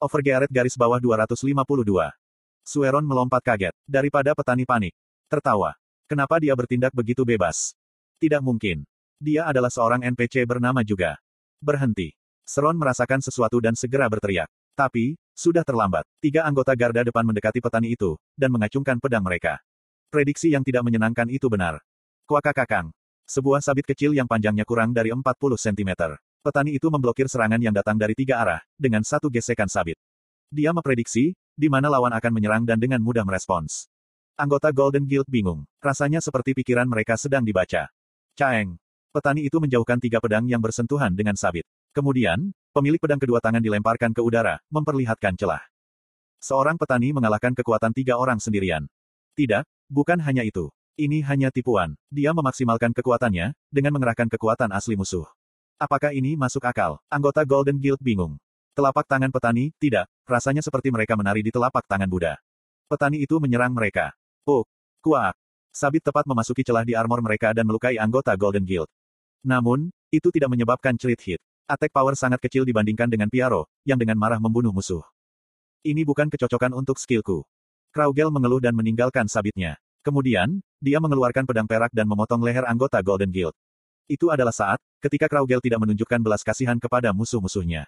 Overgearet garis bawah 252. Sueron melompat kaget. Daripada petani panik. Tertawa. Kenapa dia bertindak begitu bebas? Tidak mungkin. Dia adalah seorang NPC bernama juga. Berhenti. Seron merasakan sesuatu dan segera berteriak. Tapi, sudah terlambat. Tiga anggota garda depan mendekati petani itu, dan mengacungkan pedang mereka. Prediksi yang tidak menyenangkan itu benar. Kuakakakang. Sebuah sabit kecil yang panjangnya kurang dari 40 cm. Petani itu memblokir serangan yang datang dari tiga arah, dengan satu gesekan sabit. Dia memprediksi, di mana lawan akan menyerang dan dengan mudah merespons. Anggota Golden Guild bingung. Rasanya seperti pikiran mereka sedang dibaca. Caeng. Petani itu menjauhkan tiga pedang yang bersentuhan dengan sabit. Kemudian, pemilik pedang kedua tangan dilemparkan ke udara, memperlihatkan celah. Seorang petani mengalahkan kekuatan tiga orang sendirian. Tidak, bukan hanya itu. Ini hanya tipuan. Dia memaksimalkan kekuatannya, dengan mengerahkan kekuatan asli musuh. Apakah ini masuk akal? Anggota Golden Guild bingung. Telapak tangan petani, tidak, rasanya seperti mereka menari di telapak tangan Buddha. Petani itu menyerang mereka. Oh, kuak. Sabit tepat memasuki celah di armor mereka dan melukai anggota Golden Guild. Namun, itu tidak menyebabkan cerit hit. Attack power sangat kecil dibandingkan dengan Piaro, yang dengan marah membunuh musuh. Ini bukan kecocokan untuk skillku. Kraugel mengeluh dan meninggalkan sabitnya. Kemudian, dia mengeluarkan pedang perak dan memotong leher anggota Golden Guild. Itu adalah saat, ketika Kraugel tidak menunjukkan belas kasihan kepada musuh-musuhnya.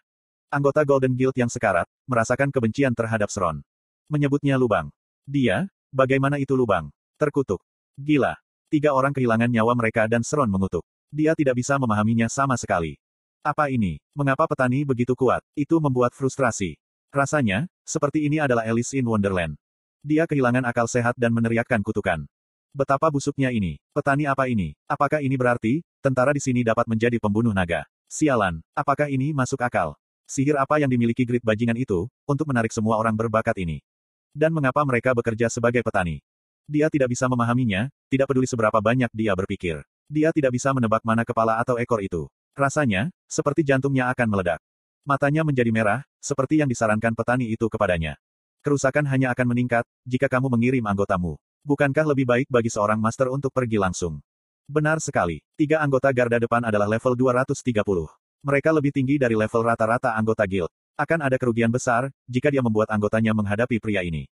Anggota Golden Guild yang sekarat, merasakan kebencian terhadap Sron. Menyebutnya lubang. Dia, bagaimana itu lubang? Terkutuk. Gila. Tiga orang kehilangan nyawa mereka dan Sron mengutuk. Dia tidak bisa memahaminya sama sekali. Apa ini? Mengapa petani begitu kuat? Itu membuat frustrasi. Rasanya, seperti ini adalah Alice in Wonderland. Dia kehilangan akal sehat dan meneriakkan kutukan. Betapa busuknya ini. Petani apa ini? Apakah ini berarti, tentara di sini dapat menjadi pembunuh naga? Sialan, apakah ini masuk akal? Sihir apa yang dimiliki grid bajingan itu, untuk menarik semua orang berbakat ini? Dan mengapa mereka bekerja sebagai petani? Dia tidak bisa memahaminya, tidak peduli seberapa banyak dia berpikir. Dia tidak bisa menebak mana kepala atau ekor itu. Rasanya, seperti jantungnya akan meledak. Matanya menjadi merah, seperti yang disarankan petani itu kepadanya. Kerusakan hanya akan meningkat, jika kamu mengirim anggotamu. Bukankah lebih baik bagi seorang master untuk pergi langsung? Benar sekali. Tiga anggota garda depan adalah level 230. Mereka lebih tinggi dari level rata-rata anggota guild. Akan ada kerugian besar, jika dia membuat anggotanya menghadapi pria ini.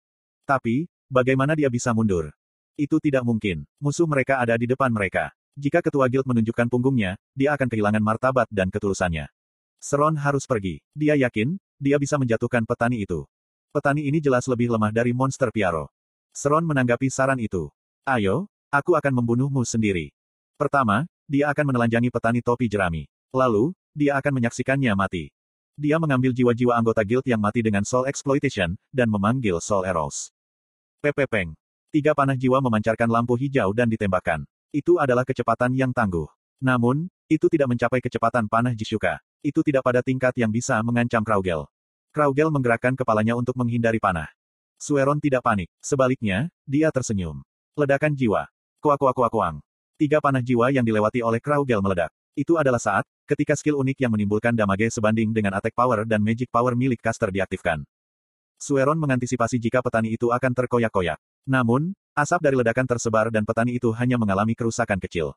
Tapi, bagaimana dia bisa mundur? Itu tidak mungkin. Musuh mereka ada di depan mereka. Jika ketua guild menunjukkan punggungnya, dia akan kehilangan martabat dan ketulusannya. Seron harus pergi. Dia yakin, dia bisa menjatuhkan petani itu. Petani ini jelas lebih lemah dari monster Piaro. Seron menanggapi saran itu. Ayo, aku akan membunuhmu sendiri. Pertama, dia akan menelanjangi petani topi jerami. Lalu, dia akan menyaksikannya mati. Dia mengambil jiwa-jiwa anggota guild yang mati dengan soul exploitation, dan memanggil soul arrows. Pepepeng. Tiga panah jiwa memancarkan lampu hijau dan ditembakkan. Itu adalah kecepatan yang tangguh. Namun, itu tidak mencapai kecepatan panah Jisuka. Itu tidak pada tingkat yang bisa mengancam Kraugel. Kraugel menggerakkan kepalanya untuk menghindari panah. Sueron tidak panik. Sebaliknya, dia tersenyum. Ledakan jiwa. Kuak kuak kuak kuang. Tiga panah jiwa yang dilewati oleh Kraugel meledak. Itu adalah saat, ketika skill unik yang menimbulkan damage sebanding dengan attack power dan magic power milik caster diaktifkan. Sueron mengantisipasi jika petani itu akan terkoyak-koyak. Namun, asap dari ledakan tersebar dan petani itu hanya mengalami kerusakan kecil.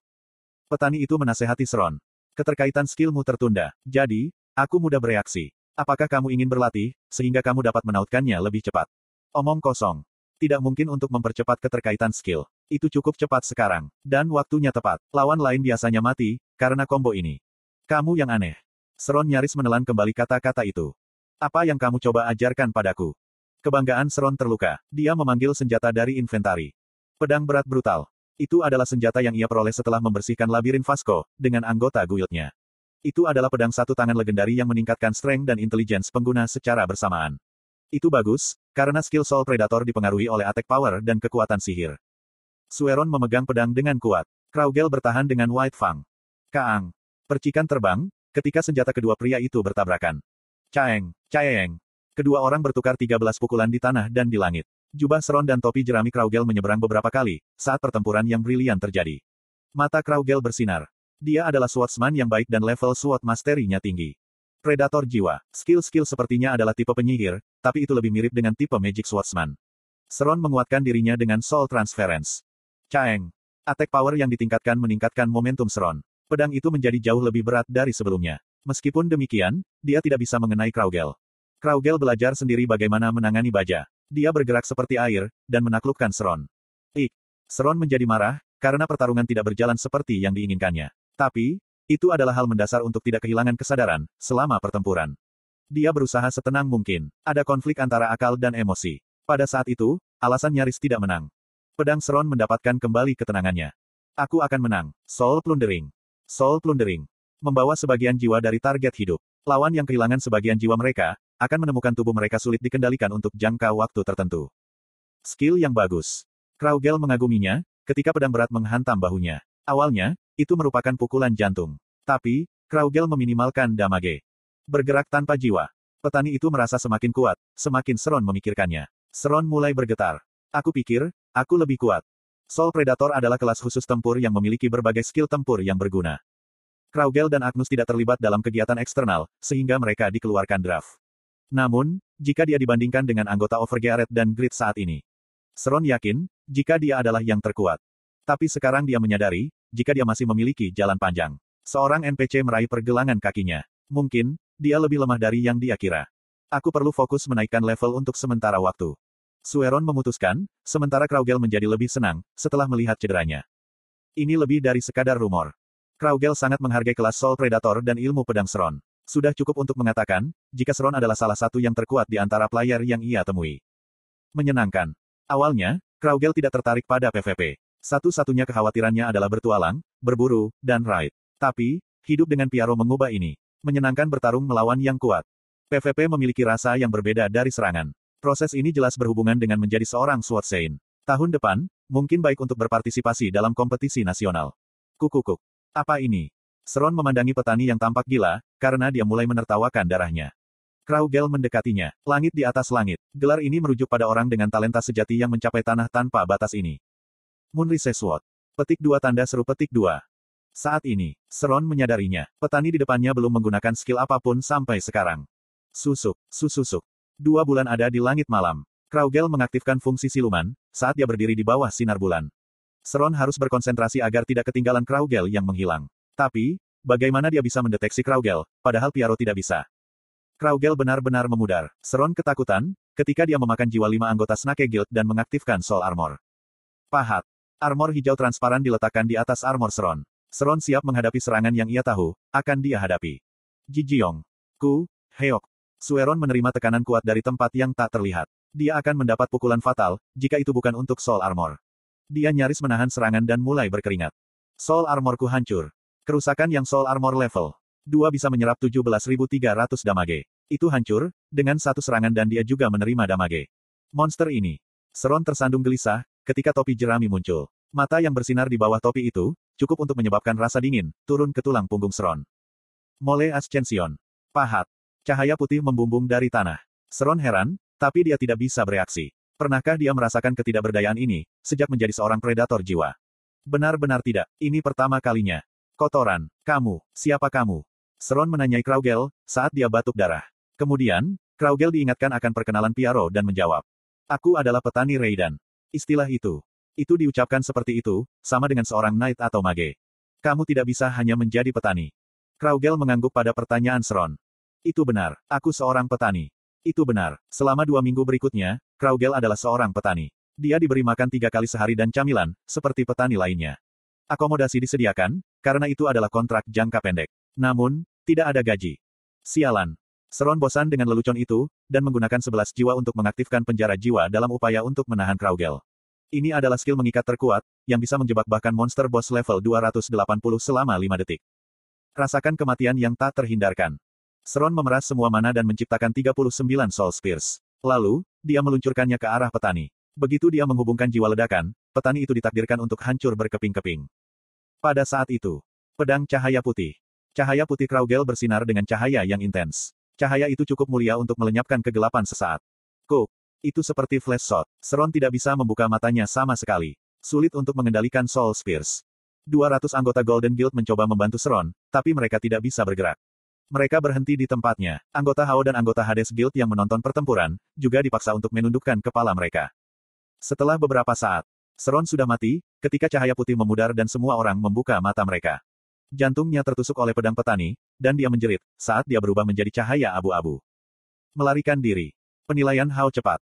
Petani itu menasehati Seron. Keterkaitan skillmu tertunda, jadi, aku mudah bereaksi. Apakah kamu ingin berlatih, sehingga kamu dapat menautkannya lebih cepat? Omong kosong. Tidak mungkin untuk mempercepat keterkaitan skill. Itu cukup cepat sekarang. Dan waktunya tepat. Lawan lain biasanya mati, karena combo ini. Kamu yang aneh. Seron nyaris menelan kembali kata-kata itu. Apa yang kamu coba ajarkan padaku? Kebanggaan Seron terluka. Dia memanggil senjata dari inventari. Pedang berat brutal. Itu adalah senjata yang ia peroleh setelah membersihkan labirin Vasco, dengan anggota guildnya. Itu adalah pedang satu tangan legendari yang meningkatkan strength dan intelligence pengguna secara bersamaan. Itu bagus, karena skill Soul Predator dipengaruhi oleh attack power dan kekuatan sihir. Sueron memegang pedang dengan kuat. Kraugel bertahan dengan White Fang. Kaang. Percikan terbang, ketika senjata kedua pria itu bertabrakan. Caeng, caeng. Kedua orang bertukar 13 pukulan di tanah dan di langit. Jubah Seron dan topi jerami Kraugel menyeberang beberapa kali, saat pertempuran yang brilian terjadi. Mata Kraugel bersinar. Dia adalah swordsman yang baik dan level sword masterinya tinggi. Predator jiwa. Skill-skill sepertinya adalah tipe penyihir, tapi itu lebih mirip dengan tipe Magic Swordsman. Seron menguatkan dirinya dengan Soul Transference. Caeng. Attack power yang ditingkatkan meningkatkan momentum Seron. Pedang itu menjadi jauh lebih berat dari sebelumnya. Meskipun demikian, dia tidak bisa mengenai Kraugel. Kraugel belajar sendiri bagaimana menangani baja. Dia bergerak seperti air, dan menaklukkan Seron. Ik. Seron menjadi marah, karena pertarungan tidak berjalan seperti yang diinginkannya. Tapi, itu adalah hal mendasar untuk tidak kehilangan kesadaran, selama pertempuran. Dia berusaha setenang mungkin. Ada konflik antara akal dan emosi. Pada saat itu, alasan nyaris tidak menang. Pedang Seron mendapatkan kembali ketenangannya. Aku akan menang. Soul Plundering. Soul Plundering. Membawa sebagian jiwa dari target hidup. Lawan yang kehilangan sebagian jiwa mereka, akan menemukan tubuh mereka sulit dikendalikan untuk jangka waktu tertentu. Skill yang bagus. Kraugel mengaguminya, ketika pedang berat menghantam bahunya. Awalnya, itu merupakan pukulan jantung. Tapi, Kraugel meminimalkan damage. Bergerak tanpa jiwa. Petani itu merasa semakin kuat, semakin Seron memikirkannya. Seron mulai bergetar. Aku pikir, aku lebih kuat. Soul Predator adalah kelas khusus tempur yang memiliki berbagai skill tempur yang berguna. Kraugel dan Agnus tidak terlibat dalam kegiatan eksternal, sehingga mereka dikeluarkan draft. Namun, jika dia dibandingkan dengan anggota Overgearet dan Grid saat ini, Seron yakin, jika dia adalah yang terkuat. Tapi sekarang dia menyadari, jika dia masih memiliki jalan panjang. Seorang NPC meraih pergelangan kakinya. Mungkin, dia lebih lemah dari yang dia kira. Aku perlu fokus menaikkan level untuk sementara waktu. Sueron memutuskan, sementara Kraugel menjadi lebih senang, setelah melihat cederanya. Ini lebih dari sekadar rumor. Kraugel sangat menghargai kelas Soul Predator dan ilmu pedang Seron. Sudah cukup untuk mengatakan, jika Seron adalah salah satu yang terkuat di antara player yang ia temui. Menyenangkan. Awalnya, Kraugel tidak tertarik pada PvP. Satu-satunya kekhawatirannya adalah bertualang, berburu, dan raid. Tapi, hidup dengan Piaro mengubah ini. Menyenangkan bertarung melawan yang kuat. PvP memiliki rasa yang berbeda dari serangan. Proses ini jelas berhubungan dengan menjadi seorang Sword Saint. Tahun depan, mungkin baik untuk berpartisipasi dalam kompetisi nasional. Kukukuk. Apa ini? Seron memandangi petani yang tampak gila, karena dia mulai menertawakan darahnya. Kraugel mendekatinya. Langit di atas langit. Gelar ini merujuk pada orang dengan talenta sejati yang mencapai tanah tanpa batas ini. Munrise Sword. Petik dua tanda seru petik dua. Saat ini, Seron menyadarinya, petani di depannya belum menggunakan skill apa pun sampai sekarang. Susuk, sususuk. Dua bulan ada di langit malam. Kraugel mengaktifkan fungsi siluman, saat dia berdiri di bawah sinar bulan. Seron harus berkonsentrasi agar tidak ketinggalan Kraugel yang menghilang. Tapi, bagaimana dia bisa mendeteksi Kraugel, padahal Piaro tidak bisa. Kraugel benar-benar memudar. Seron ketakutan, ketika dia memakan jiwa lima anggota Snake Guild dan mengaktifkan Soul Armor. Pahat. Armor hijau transparan diletakkan di atas armor Seron. Seron siap menghadapi serangan yang ia tahu, akan dia hadapi. Jijiong. Ku, Heok. Sueron menerima tekanan kuat dari tempat yang tak terlihat. Dia akan mendapat pukulan fatal, jika itu bukan untuk Soul Armor. Dia nyaris menahan serangan dan mulai berkeringat. Soul Armorku hancur. Kerusakan yang Soul Armor level 2 bisa menyerap 17.300 damage. Itu hancur, dengan satu serangan dan dia juga menerima damage. Monster ini. Seron tersandung gelisah, ketika topi jerami muncul. Mata yang bersinar di bawah topi itu, cukup untuk menyebabkan rasa dingin, turun ke tulang punggung Seron. Mole Ascension. Pahat. Cahaya putih membumbung dari tanah. Seron heran, tapi dia tidak bisa bereaksi. Pernahkah dia merasakan ketidakberdayaan ini, sejak menjadi seorang predator jiwa? Benar-benar tidak, ini pertama kalinya. Kotoran, kamu, siapa kamu? Seron menanyai Kraugel, saat dia batuk darah. Kemudian, Kraugel diingatkan akan perkenalan Piaro dan menjawab. Aku adalah petani Raiden. Istilah itu, itu diucapkan seperti itu, sama dengan seorang knight atau mage. Kamu tidak bisa hanya menjadi petani. Kraugel mengangguk pada pertanyaan Seron. Itu benar, aku seorang petani. Itu benar, selama dua minggu berikutnya, Kraugel adalah seorang petani. Dia diberi makan tiga kali sehari dan camilan, seperti petani lainnya. Akomodasi disediakan, karena itu adalah kontrak jangka pendek. Namun, tidak ada gaji. Sialan. Seron bosan dengan lelucon itu, dan menggunakan sebelas jiwa untuk mengaktifkan penjara jiwa dalam upaya untuk menahan Kraugel. Ini adalah skill mengikat terkuat, yang bisa menjebak bahkan monster boss level 280 selama 5 detik. Rasakan kematian yang tak terhindarkan. Seron memeras semua mana dan menciptakan 39 Soul Spears. Lalu, dia meluncurkannya ke arah petani. Begitu dia menghubungkan jiwa ledakan, petani itu ditakdirkan untuk hancur berkeping-keping. Pada saat itu, pedang cahaya putih. Cahaya putih Kraugel bersinar dengan cahaya yang intens. Cahaya itu cukup mulia untuk melenyapkan kegelapan sesaat. Cook, itu seperti flash shot. Seron tidak bisa membuka matanya sama sekali. Sulit untuk mengendalikan Soul Spears. 200 anggota Golden Guild mencoba membantu Seron, tapi mereka tidak bisa bergerak. Mereka berhenti di tempatnya. Anggota Hao dan anggota Hades Guild yang menonton pertempuran, juga dipaksa untuk menundukkan kepala mereka. Setelah beberapa saat, Seron sudah mati, ketika cahaya putih memudar dan semua orang membuka mata mereka. Jantungnya tertusuk oleh pedang petani, dan dia menjerit, saat dia berubah menjadi cahaya abu-abu. Melarikan diri. Penilaian Hao cepat.